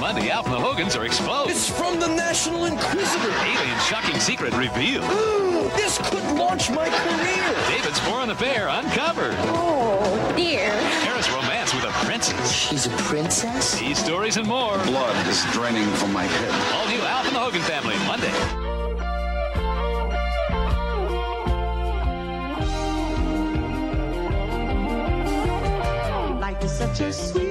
Monday, Alf and the Hogans are exposed. It's from the National Inquisitor. Alien shocking secret revealed. this could launch my career. David's foreign affair uncovered. Oh, dear. Kara's romance with a princess. She's a princess? These stories and more. Blood is draining from my head. All new Alf and the Hogan family, Monday. Life is such a sweet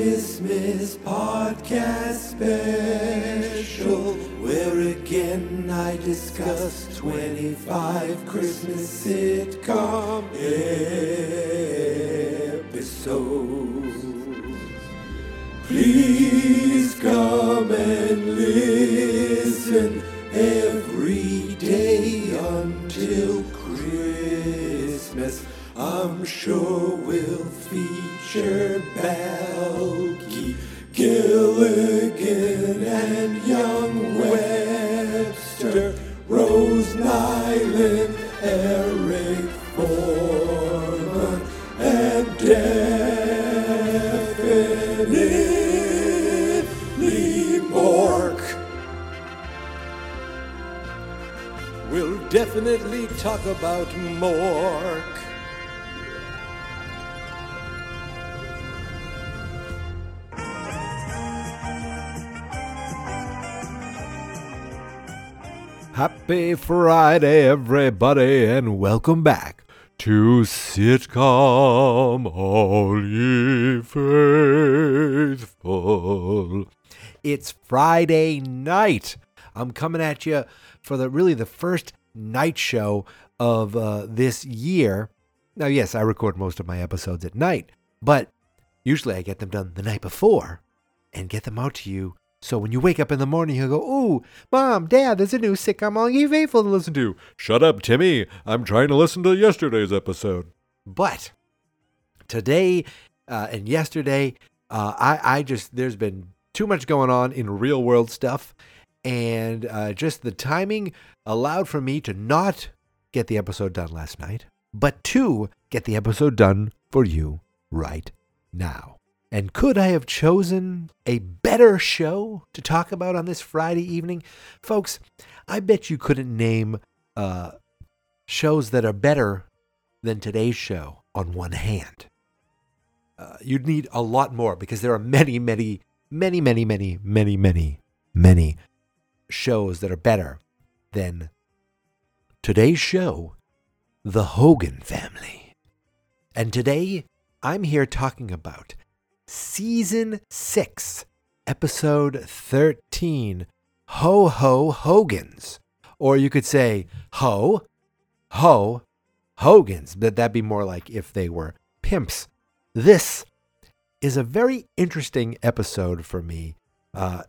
Christmas podcast special where again I discuss 25 Christmas sitcom episodes. Please come and listen every day until Christmas. I'm sure we'll feature Balki, Gilligan, and Young Webster, Rose Nylund, Eric Forman, and definitely Mork. We'll definitely talk about Mork. Happy Friday, everybody, and welcome back to Sitcom All Ye Faithful. It's Friday night. I'm coming at you for the really the first night show of uh, this year. Now, yes, I record most of my episodes at night, but usually I get them done the night before and get them out to you so when you wake up in the morning, you'll go, Ooh, Mom, Dad, there's a new sitcom All You Faithful to listen to. Shut up, Timmy. I'm trying to listen to yesterday's episode. But today uh, and yesterday, uh, I, I just, there's been too much going on in real world stuff. And uh, just the timing allowed for me to not get the episode done last night, but to get the episode done for you right now. And could I have chosen a better show to talk about on this Friday evening? Folks, I bet you couldn't name uh, shows that are better than today's show on one hand. Uh, you'd need a lot more because there are many, many, many, many, many, many, many, many shows that are better than today's show, The Hogan Family. And today, I'm here talking about season 6, episode 13, Ho Ho Hogan's. Or you could say Ho, Ho, Hogan's. But that'd be more like if they were pimps. This is a very interesting episode for me. Uh,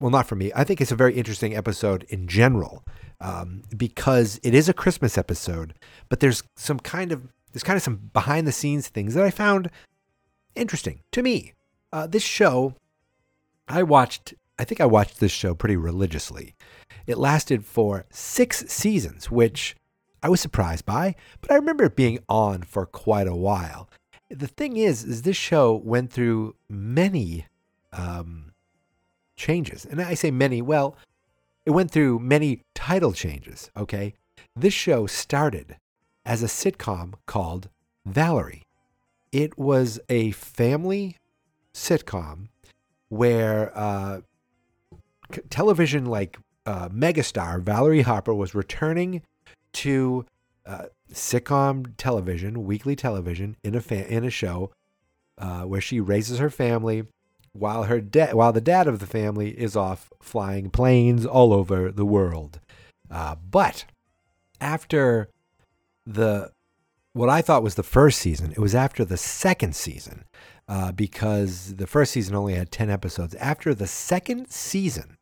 well, not for me. I think it's a very interesting episode in general um, because it is a Christmas episode, but there's some kind of there's kind of some behind the scenes things that I found interesting to me. Uh, this show, I watched, I think I watched this show pretty religiously. It lasted for six seasons, which I was surprised by, but I remember it being on for quite a while. the thing is, is this show went through many um, changes, and I say many. Well, it went through many title changes. Okay, this show started as a sitcom called Valerie. It was a family sitcom where uh, television like uh, megastar Valerie Harper was returning to uh, sitcom television, weekly television, in a fa- in a show uh, where she raises her family while her da- while the dad of the family is off flying planes all over the world. Uh, but after the what I thought was the first season, it was after the second season uh, because the first season only had 10 episodes. After the second season,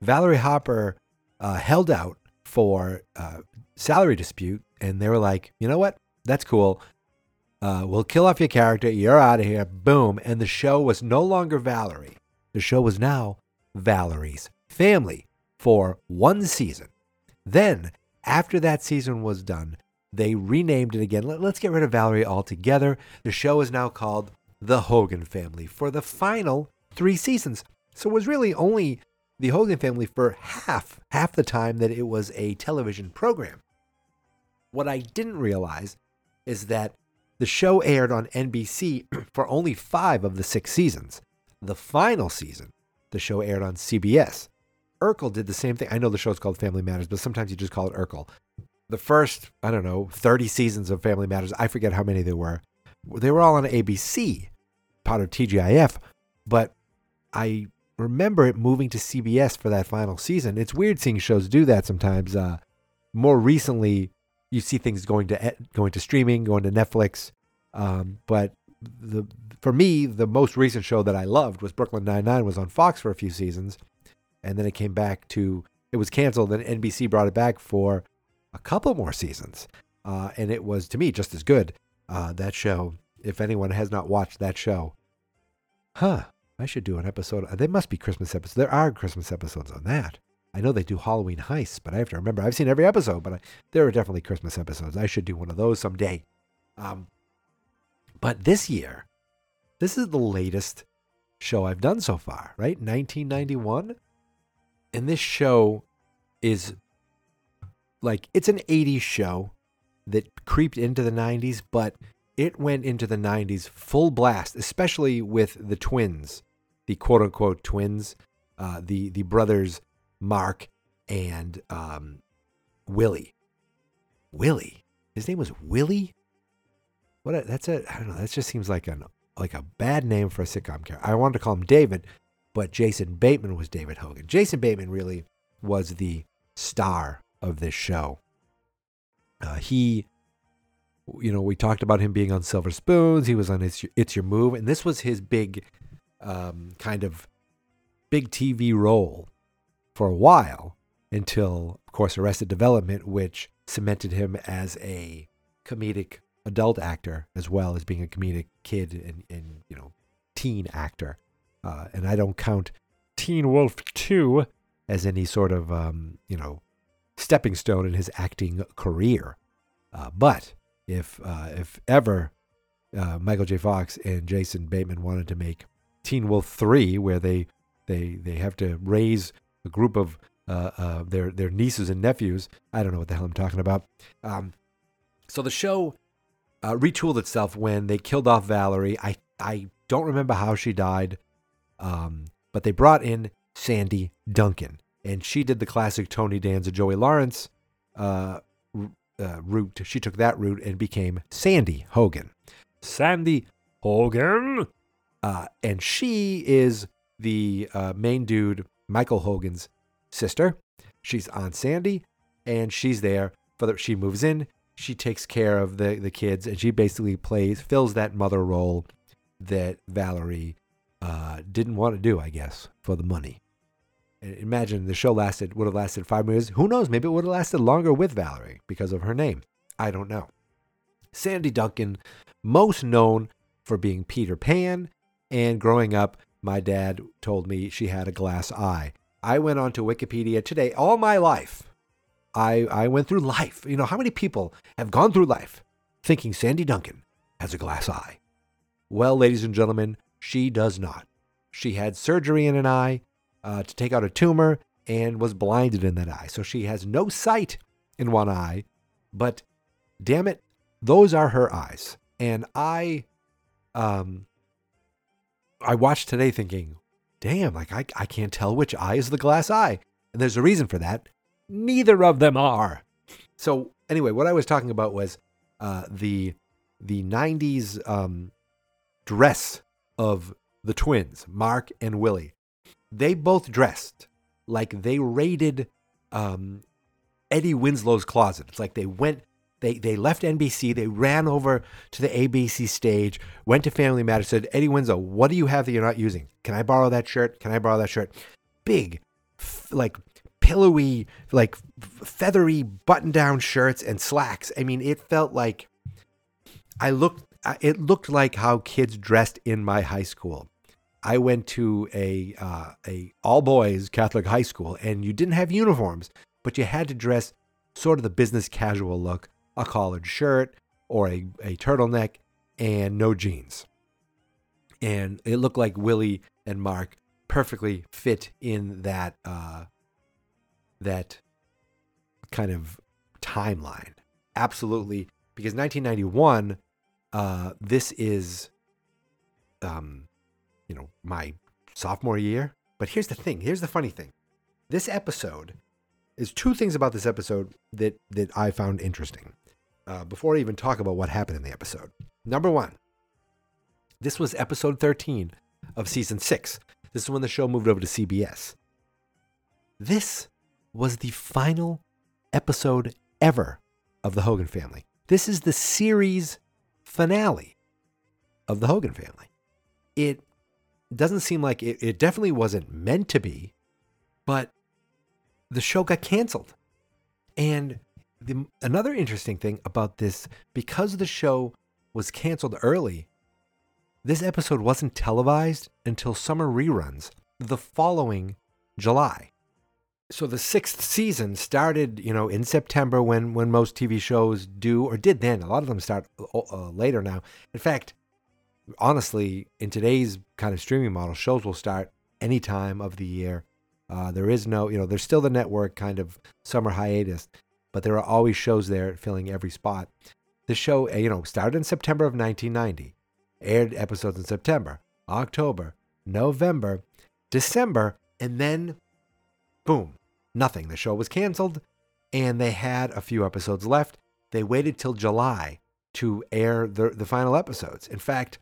Valerie Harper uh, held out for uh, salary dispute, and they were like, you know what? That's cool. Uh, we'll kill off your character. You're out of here. Boom. And the show was no longer Valerie. The show was now Valerie's Family for one season. Then, after that season was done, they renamed it again. Let, us get rid of Valerie altogether. The show is now called The Hogan Family for the final three seasons. So it was really only The Hogan Family for half, half the time that it was a television program. What I didn't realize is that the show aired on NBC for only five of the six seasons. The final season, the show aired on CBS. Urkel did the same thing. I know the show's called Family Matters, but sometimes you just call it Urkel. The first, I don't know, 30 seasons of Family Matters, I forget how many there were. They were all on ABC, part of TGIF, but I remember it moving to CBS for that final season. It's weird seeing shows do that sometimes. Uh, more recently, you see things going to going to streaming, going to Netflix. Um, but the for me, the most recent show that I loved was Brooklyn Nine Nine. Was on Fox for a few seasons, and then it came back to it was canceled. Then NBC brought it back for a couple more seasons, uh, and it was to me just as good. Uh, that show, if anyone has not watched that show, huh? I should do an episode. There must be Christmas episodes. There are Christmas episodes on that. I know they do Halloween heists, but I have to remember I've seen every episode, but I, there are definitely Christmas episodes. I should do one of those someday. Um, but this year, this is the latest show I've done so far, right? 1991. And this show is like, it's an 80s show that creeped into the 90s, but it went into the 90s full blast, especially with the twins, the quote unquote twins, uh, the, the brothers Mark and um, Willie. Willie. His name was Willie. What? A, that's a. I don't know. That just seems like an like a bad name for a sitcom character. I wanted to call him David, but Jason Bateman was David Hogan. Jason Bateman really was the star of this show. Uh, he, you know, we talked about him being on Silver Spoons. He was on It's Your, it's Your Move, and this was his big, um, kind of big TV role for a while until, of course, Arrested Development, which cemented him as a comedic adult actor as well as being a comedic kid and, and you know, teen actor. Uh, and I don't count Teen Wolf 2 as any sort of, um, you know, stepping stone in his acting career. Uh, but if uh, if ever uh, Michael J. Fox and Jason Bateman wanted to make Teen Wolf 3, where they they they have to raise a group of uh, uh, their their nieces and nephews. I don't know what the hell I'm talking about. Um, so the show uh, retooled itself when they killed off Valerie. I I don't remember how she died, um, but they brought in Sandy Duncan, and she did the classic Tony Danza, Joey Lawrence uh, uh, route. She took that route and became Sandy Hogan. Sandy Hogan, uh, and she is the uh, main dude, Michael Hogan's sister. She's on Sandy, and she's there for the. She moves in. She takes care of the the kids, and she basically plays fills that mother role that Valerie uh, didn't want to do, I guess, for the money. Imagine the show lasted would have lasted five minutes. Who knows? Maybe it would have lasted longer with Valerie because of her name. I don't know. Sandy Duncan, most known for being Peter Pan, and growing up, my dad told me she had a glass eye. I went on to Wikipedia today. All my life, I I went through life. You know how many people have gone through life thinking Sandy Duncan has a glass eye. Well, ladies and gentlemen, she does not. She had surgery in an eye uh, to take out a tumor and was blinded in that eye. So she has no sight in one eye, but damn it, those are her eyes. And I, um, I watched today thinking, damn, like I, I can't tell which eye is the glass eye. And there's a reason for that. Neither of them are. So anyway, what I was talking about was uh, the the '90s um, dress of the twins, Mark and Willie. They both dressed like they raided um, Eddie Winslow's closet. It's like they went, they they left NBC, they ran over to the ABC stage, went to Family Matters, said, Eddie Winslow, what do you have that you're not using? Can I borrow that shirt? Can I borrow that shirt? Big, f- like pillowy, like feathery button-down shirts and slacks. I mean, it felt like I looked. It looked like how kids dressed in my high school. I went to a uh, a all boys Catholic high school, and you didn't have uniforms, but you had to dress sort of the business casual look, a collared shirt or a, a turtleneck, and no jeans. And it looked like Willie and Mark perfectly fit in that uh, that kind of timeline. Absolutely, because 1991, uh, this is, um, you know, my sophomore year. But here's the thing. Here's the funny thing. This episode is two things about this episode that that I found interesting. Uh, before I even talk about what happened in the episode, number one, this was episode 13 of season six. This is when the show moved over to CBS. This was the final episode ever of the Hogan family. This is the series finale of the Hogan family. It doesn't seem like it, it definitely wasn't meant to be, but the show got canceled. And the, another interesting thing about this, because the show was canceled early, this episode wasn't televised until summer reruns the following July. So the sixth season started, you know, in September when when most TV shows do or did then. A lot of them start uh, later now. In fact, honestly, in today's kind of streaming model, shows will start any time of the year. Uh, there is no, you know, there's still the network kind of summer hiatus, but there are always shows there filling every spot. The show, uh, you know, started in September of 1990, aired episodes in September, October, November, December, and then boom, nothing. The show was canceled and they had a few episodes left. They waited till July to air the, the final episodes. In fact,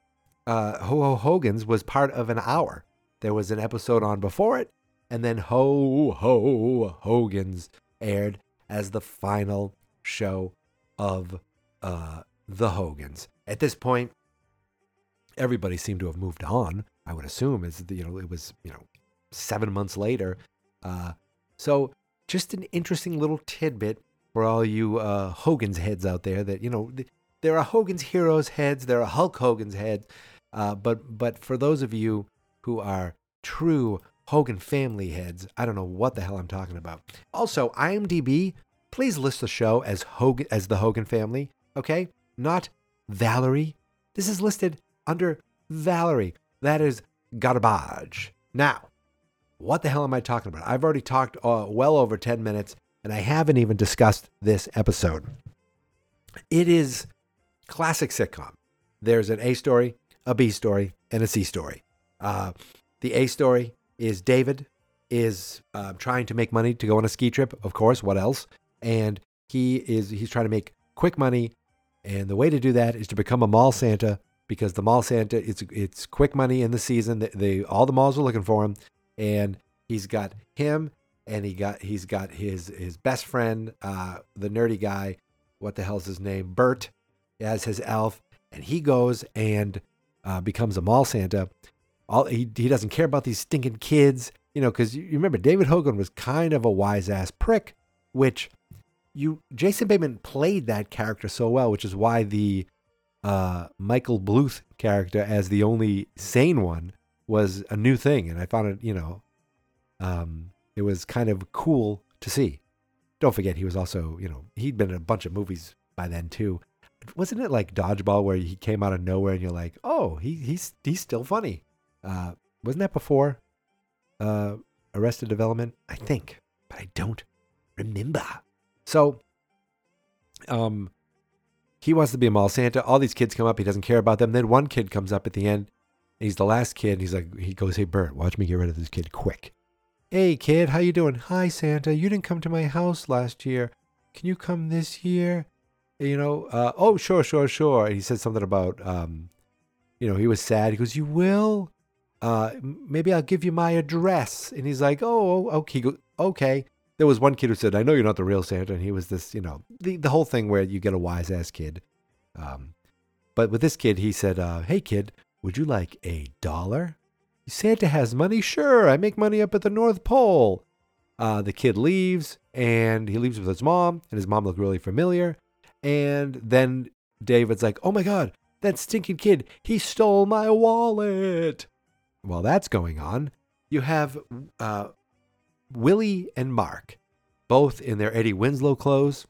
uh, Ho Ho Hogan's was part of an hour. There was an episode on before it, and then Ho Ho Hogan's aired as the final show of uh, the Hogans. At this point, everybody seemed to have moved on. I would assume, as the, you know, it was you know seven months later. Uh, so just an interesting little tidbit for all you uh, Hogan's heads out there. That you know, th- there are Hogan's heroes heads, there are Hulk Hogan's heads, uh, but but for those of you who are true Hogan family heads, I don't know what the hell I'm talking about. Also, IMDb, please list the show as Hogan as the Hogan family, okay? Not Valerie. This is listed under Valerie. That is garbage. Now, what the hell am I talking about? I've already talked uh, well over 10 minutes and I haven't even discussed this episode. It is classic sitcom. There's an A story, a B story, and a C story. Uh, the A story is David is uh, trying to make money to go on a ski trip. Of course, what else? And he is he's trying to make quick money, and the way to do that is to become a mall Santa because the mall Santa it's it's quick money in the season. They, they all the malls are looking for him, and he's got him, and he got he's got his his best friend, uh, the nerdy guy. What the hell's his name? Bert, as his elf, and he goes and uh, becomes a mall Santa. All he he doesn't care about these stinking kids, you know, because you, remember David Hogan was kind of a wise ass prick, which you Jason Bateman played that character so well, which is why the uh, Michael Bluth character as the only sane one was a new thing, and I found it, you know, um, it was kind of cool to see. Don't forget, he was also, you know, he'd been in a bunch of movies by then too. Wasn't it like dodgeball where he came out of nowhere and you're like, oh, he he's he's still funny. Uh, wasn't that before uh, Arrested Development? I think, but I don't remember. So, um, he wants to be a mall Santa. All these kids come up. He doesn't care about them. Then one kid comes up at the end. He's the last kid. He's like, he goes, "Hey Bert, watch me get rid of this kid quick." Hey kid, how you doing? Hi Santa. You didn't come to my house last year. Can you come this year? You know, uh, oh sure, sure, sure. And he said something about, um, you know, he was sad. He goes, "You will." Uh, maybe I'll give you my address. And he's like, oh, okay, go- okay. There was one kid who said, I know you're not the real Santa. And he was this, you know, the, the whole thing where you get a wise ass kid. Um, but with this kid, he said, uh, hey kid, would you like a dollar? Santa has money? Sure, I make money up at the North Pole. Uh, the kid leaves and he leaves with his mom, and his mom looked really familiar. And then David's like, oh my God, that stinking kid, he stole my wallet. While that's going on, you have uh, Willie and Mark, both in their Eddie Winslow clothes,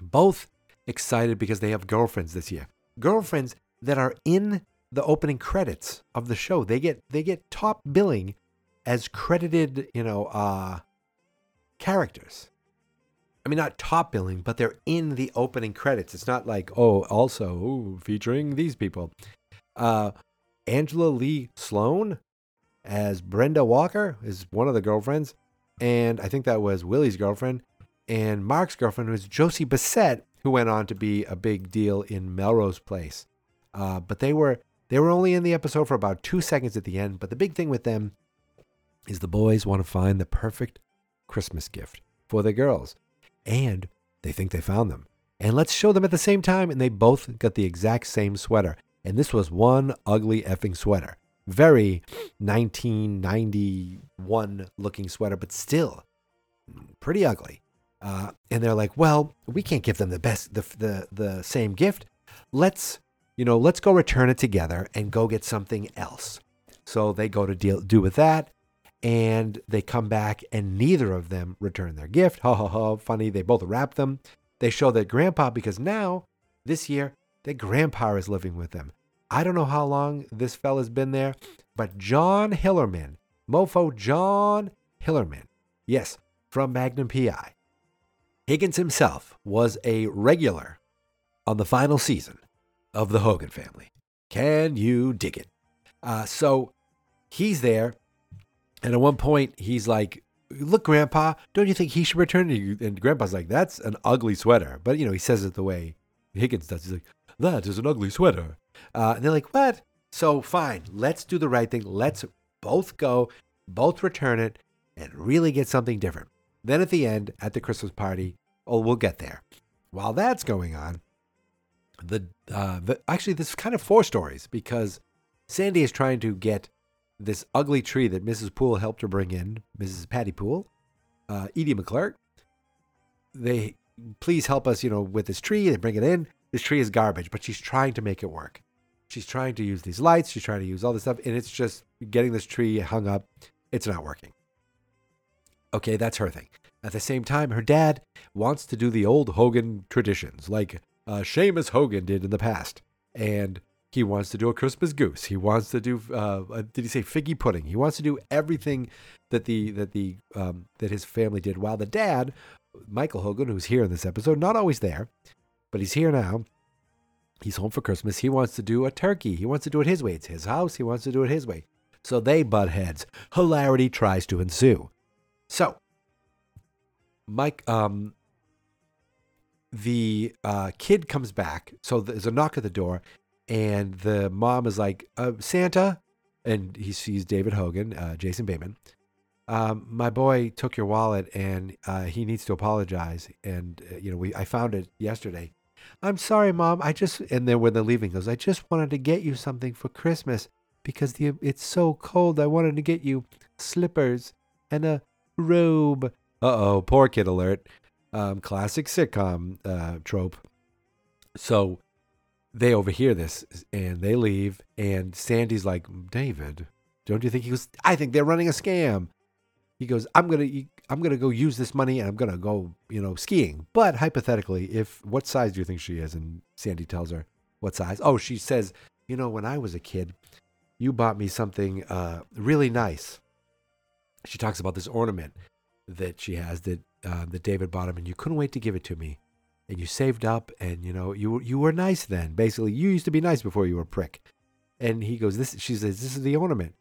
both excited because they have girlfriends this year. Girlfriends that are in the opening credits of the show. They get they get top billing as credited, you know, uh characters. I mean, not top billing, but they're in the opening credits. It's not like, oh, also ooh, featuring these people. Uh, Angela Lee Sloan as Brenda Walker is one of the girlfriends, and I think that was Willie's girlfriend, and Mark's girlfriend was Josie Bissett, who went on to be a big deal in Melrose Place. Uh, but they were they were only in the episode for about two seconds at the end. But the big thing with them is the boys want to find the perfect Christmas gift for the girls, and they think they found them. And let's show them at the same time, and they both got the exact same sweater. And this was one ugly effing sweater. Very 1991 looking sweater, but still pretty ugly. Uh, and they're like, well, we can't give them the best, the, the, the same gift. Let's, you know, let's go return it together and go get something else. So they go to deal, do with that. And they come back and neither of them return their gift. Ha ha ha. Funny. They both wrap them. They show that grandpa, because now, this year, their grandpa is living with them. I don't know how long this fella's been there, but John Hillerman, mofo John Hillerman, yes, from Magnum PI. Higgins himself was a regular on the final season of the Hogan family. Can you dig it? Uh, so he's there, and at one point he's like, "Look, Grandpa, don't you think he should return you?" And Grandpa's like, "That's an ugly sweater," but you know he says it the way Higgins does. He's like, "That is an ugly sweater," uh, and they're like, "What?" So fine, let's do the right thing. Let's both go, both return it, and really get something different. Then at the end, at the Christmas party, oh, we'll get there. While that's going on, the, uh, the actually this is kind of four stories because Sandy is trying to get this ugly tree that Mrs. Poole helped her bring in, Mrs. Patty Poole, uh, Edie McClurg. They please help us, you know, with this tree. They bring it in. This tree is garbage, but she's trying to make it work. She's trying to use these lights. She's trying to use all this stuff, and it's just getting this tree hung up. It's not working. Okay, that's her thing. At the same time, her dad wants to do the old Hogan traditions, like uh, Seamus Hogan did in the past, and he wants to do a Christmas goose. He wants to do. Uh, uh, did he say figgy pudding? He wants to do everything that the that the um, that his family did. While the dad, Michael Hogan, who's here in this episode, not always there, but he's here now. He's home for Christmas. He wants to do a turkey. He wants to do it his way. It's his house. He wants to do it his way. So they butt heads. Hilarity tries to ensue. So, Mike, um, the uh, kid comes back. So there's a knock at the door, and the mom is like, uh, Santa, and he sees David Hogan, uh, Jason Bateman. Um, my boy took your wallet, and uh, he needs to apologize. And uh, you know, we I found it yesterday. I'm sorry, mom. I just and then when they're leaving, goes, I just wanted to get you something for Christmas because the it's so cold. I wanted to get you slippers and a robe. Uh oh, poor kid alert. Um, classic sitcom uh, trope. So they overhear this and they leave. And Sandy's like, David, don't you think he goes, I think they're running a scam. he goes, I'm gonna I'm gonna go use this money and I'm gonna go you know skiing. But hypothetically, if what size do you think she is? And Sandy tells her what size. Oh, she says, you know, when I was a kid, you bought me something uh, really nice. She talks about this ornament that she has that uh, that David bought him, and you couldn't wait to give it to me. And you saved up, and you know you you were nice then. Basically, you used to be nice before you were a prick. And he goes, "This." She says, "This is the ornament."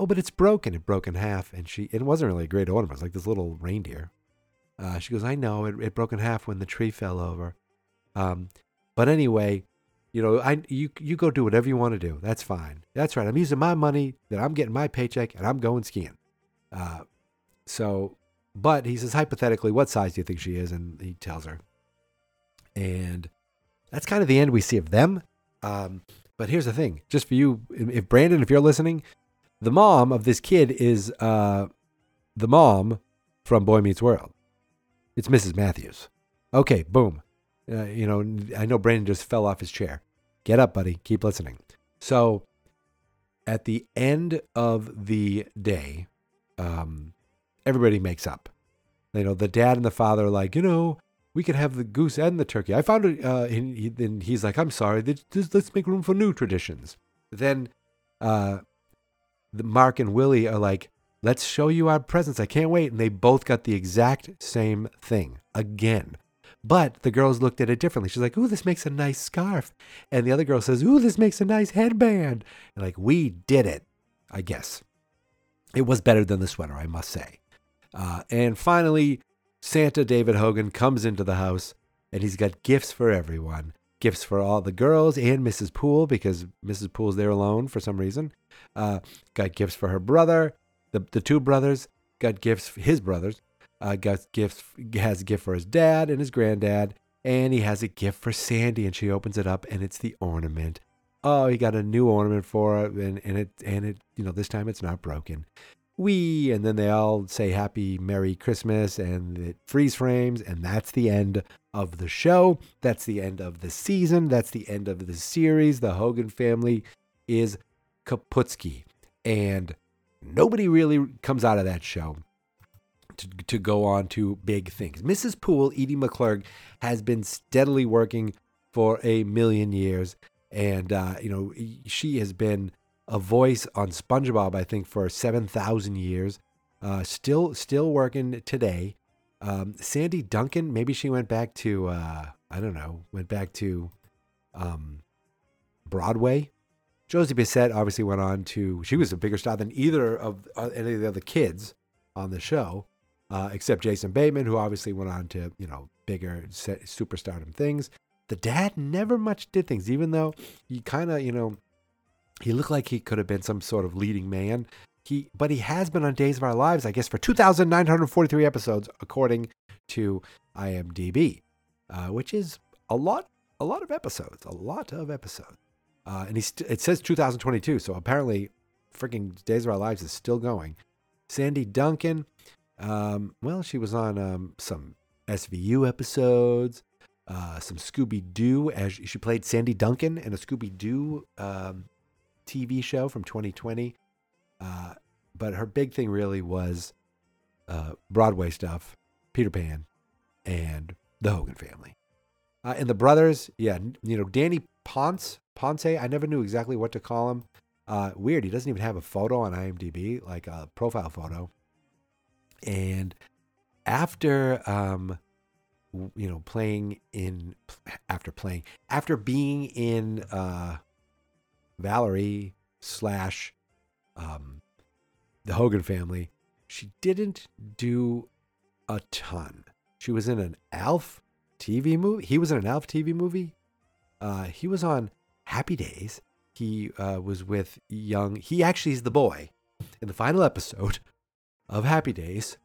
Oh, but it's broken. It broke in half, and she. It wasn't really a great ornament. It was like this little reindeer. Uh, she goes, "I know it. It broke in half when the tree fell over." Um, but anyway, you know, I you you go do whatever you want to do. That's fine. That's right. I'm using my money that I'm getting my paycheck, and I'm going skiing. Uh, so, but he says hypothetically, what size do you think she is? And he tells her, and that's kind of the end we see of them. Um, but here's the thing: just for you, if Brandon, if you're listening, the mom of this kid is uh, the mom from Boy Meets World. It's Mrs. Matthews. Okay, boom. Uh, you know, I know Brandon just fell off his chair. Get up, buddy. Keep listening. So, at the end of the day, um, everybody makes up. You know, the dad and the father are like, you know, we could have the goose and the turkey. I found it. Uh, and, he, then he's like, I'm sorry. Let's, let's make room for new traditions. Then, uh, the Mark and Willie are like, let's show you our presents. I can't wait. And they both got the exact same thing again. But the girls looked at it differently. She's like, ooh, this makes a nice scarf. And the other girl says, ooh, this makes a nice headband. And like, we did it, I guess. It was better than the sweater, I must say. Uh, and finally, Santa David Hogan comes into the house and he's got gifts for everyone. Gifts for all the girls and Mrs. Poole because Mrs. Poole's there alone for some reason. Uh, got gifts for her brother, the, the two brothers, got gifts for his brothers, uh, got gifts, has a gift for his dad and his granddad, and he has a gift for Sandy, and she opens it up, and it's the ornament. Oh, he got a new ornament for her, and, and it and it you know this time it's not broken. We and then they all say Happy Merry Christmas, and it freeze frames, and that's the end of the show. That's the end of the season. That's the end of the series. The Hogan family is Kaputsky, and nobody really comes out of that show to, to go on to big things. Mrs. Poole, Edie McClurg, has been steadily working for a million years. And, uh, you know, she has been a voice on SpongeBob, I think, for 7,000 years. Uh, still, still working today. Um, Sandy Duncan, maybe she went back to, uh, I don't know, went back to um, Broadway. Josie Bissett obviously went on to, she was a bigger star than either of uh, any of the other kids on the show uh, except Jason Bateman, who obviously went on to, you know, bigger superstardom things. The dad never much did things, even though he kind of, you know, he looked like he could have been some sort of leading man. He, but he has been on Days of Our Lives, I guess, for 2,943 episodes, according to IMDb, uh, which is a lot, a lot of episodes, a lot of episodes. Uh, and he st- it says 2022, so apparently, freaking Days of Our Lives is still going. Sandy Duncan, um, well, she was on um, some SVU episodes, uh, some Scooby Doo. As she played Sandy Duncan in a Scooby Doo um, TV show from 2020. Uh, but her big thing really was uh, Broadway stuff, Peter Pan, and the Hogan family. Uh, and the brothers, yeah, you know, Danny Ponce, Ponce, I never knew exactly what to call him. Uh, weird, he doesn't even have a photo on IMDb, like a profile photo. And after, um, you know, playing in, after playing, after being in uh, Valerie slash um, the Hogan family, she didn't do a ton. She was in an Alf TV movie. He was in an Alf TV movie. Uh, he was on Happy Days. He uh, was with young. He actually is the boy in the final episode of Happy Days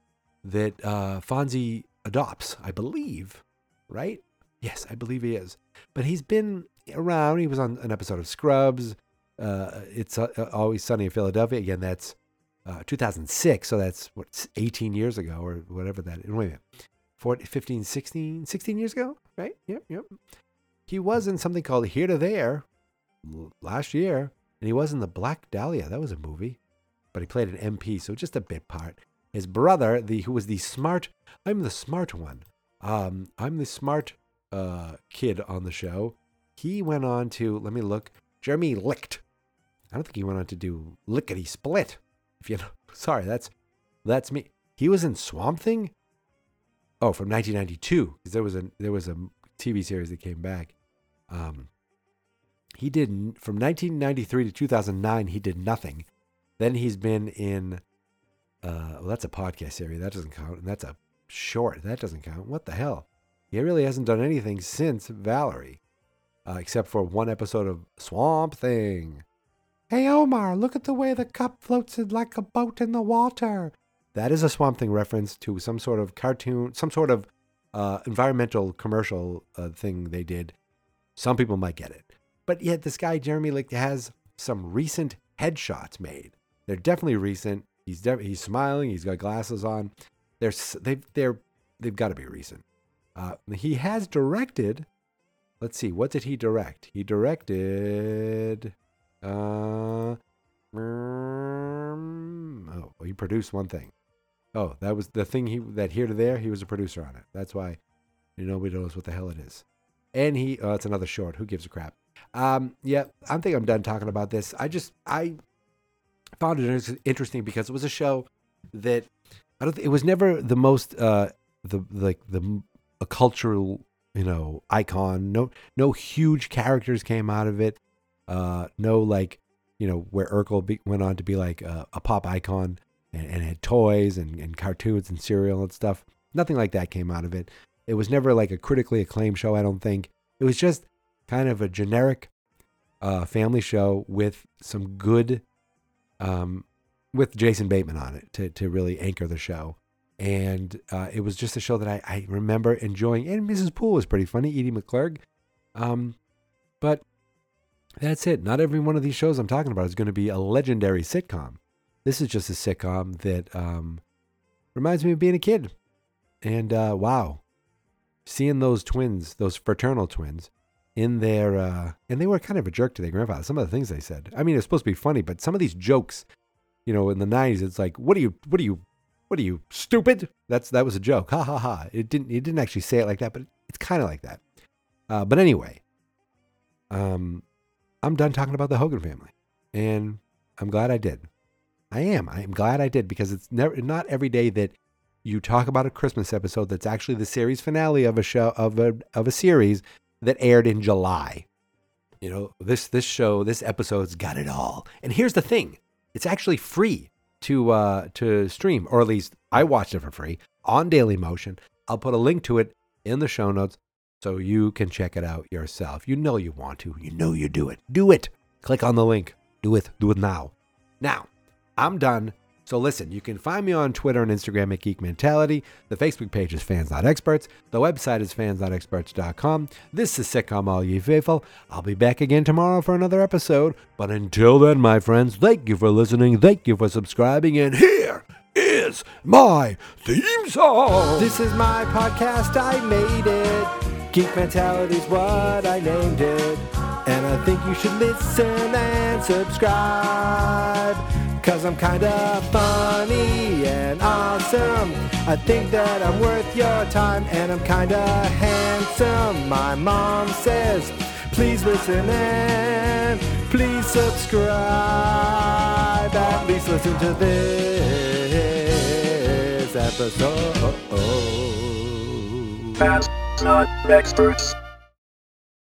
that uh, Fonzie adopts, I believe. Right? Yes, I believe he is. But he's been around. He was on an episode of Scrubs. Uh, it's uh, always sunny in Philadelphia. Again, that's uh, 2006. So that's what 18 years ago or whatever that. Wait a minute. 14, 15, 16, 16 years ago, right? Yep, yep. He was in something called Here to There last year, and he was in the Black Dahlia. That was a movie, but he played an MP, so just a bit part. His brother, the who was the smart, I'm the smart one. Um, I'm the smart uh, kid on the show. He went on to let me look. Jeremy Licht. I don't think he went on to do Lickety Split. If you know, sorry, that's that's me. He was in Swamp Thing. Oh, from 1992 because there was a there was a TV series that came back. Um, he did from 1993 to 2009. He did nothing. Then he's been in. Uh, well, that's a podcast series. That doesn't count. And that's a short. That doesn't count. What the hell? He really hasn't done anything since Valerie, uh, except for one episode of Swamp Thing. Hey Omar, look at the way the cup floats like a boat in the water. That is a Swamp Thing reference to some sort of cartoon, some sort of uh, environmental commercial uh, thing they did. Some people might get it, but yet this guy Jeremy Licht has some recent headshots made. They're definitely recent. He's def- he's smiling. He's got glasses on. They're they've they're they've got to be recent. Uh, he has directed. Let's see, what did he direct? He directed. Uh, mm, oh, he produced one thing. Oh, that was the thing he that here to there. He was a producer on it. That's why nobody knows what the hell it is. And he, oh, it's another short. Who gives a crap? Um, yeah, I think I'm done talking about this. I just I found it interesting because it was a show that I don't. It was never the most uh the like the a cultural you know icon. No no huge characters came out of it. Uh, no like you know where Urkel be, went on to be like a, a pop icon and, and had toys and, and cartoons and cereal and stuff. Nothing like that came out of it. It was never like a critically acclaimed show. I don't think it was just kind of a generic uh, family show with some good um, with Jason Bateman on it to to really anchor the show. And uh, it was just a show that I, I remember enjoying. And Mrs. Poole was pretty funny, Edie McClurg. Um, but that's it. Not every one of these shows I'm talking about is going to be a legendary sitcom. This is just a sitcom that um, reminds me of being a kid. And uh, wow, seeing those twins, those fraternal twins, in their uh, and they were kind of a jerk to their grandfather. Some of the things they said. I mean, it's supposed to be funny, but some of these jokes, you know, in the '90s, it's like, what are you, what are you, what are you, stupid? That's that was a joke. Ha ha ha. It didn't, it didn't actually say it like that, but it's kind of like that. Uh, but anyway, um, I'm done talking about the Hogan family, and I'm glad I did. I am. I am glad I did because it's never not every day that you talk about a Christmas episode that's actually the series finale of a show of a of a series that aired in July. You know, this this show, this episode's got it all. And here's the thing. It's actually free to uh to stream, or at least I watched it for free on Daily Motion. I'll put a link to it in the show notes so you can check it out yourself. You know you want to. You know you do it. Do it. Click on the link. Do it. Do it now. Now, I'm done. So listen, you can find me on Twitter and Instagram at Geek Mentality. The Facebook page is Fans Not Experts. The website is fansnotexperts.com. This is Sitcom All Ye Faithful. I'll be back again tomorrow for another episode. But until then, my friends, thank you for listening. Thank you for subscribing. And here is my theme song. This is my podcast. I made it. Geek Mentality's what I named it. And I think you should listen and subscribe. Cause I'm kinda funny and awesome. I think that I'm worth your time and I'm kinda handsome. My mom says, please listen and please subscribe. At least listen to this episode. Not experts.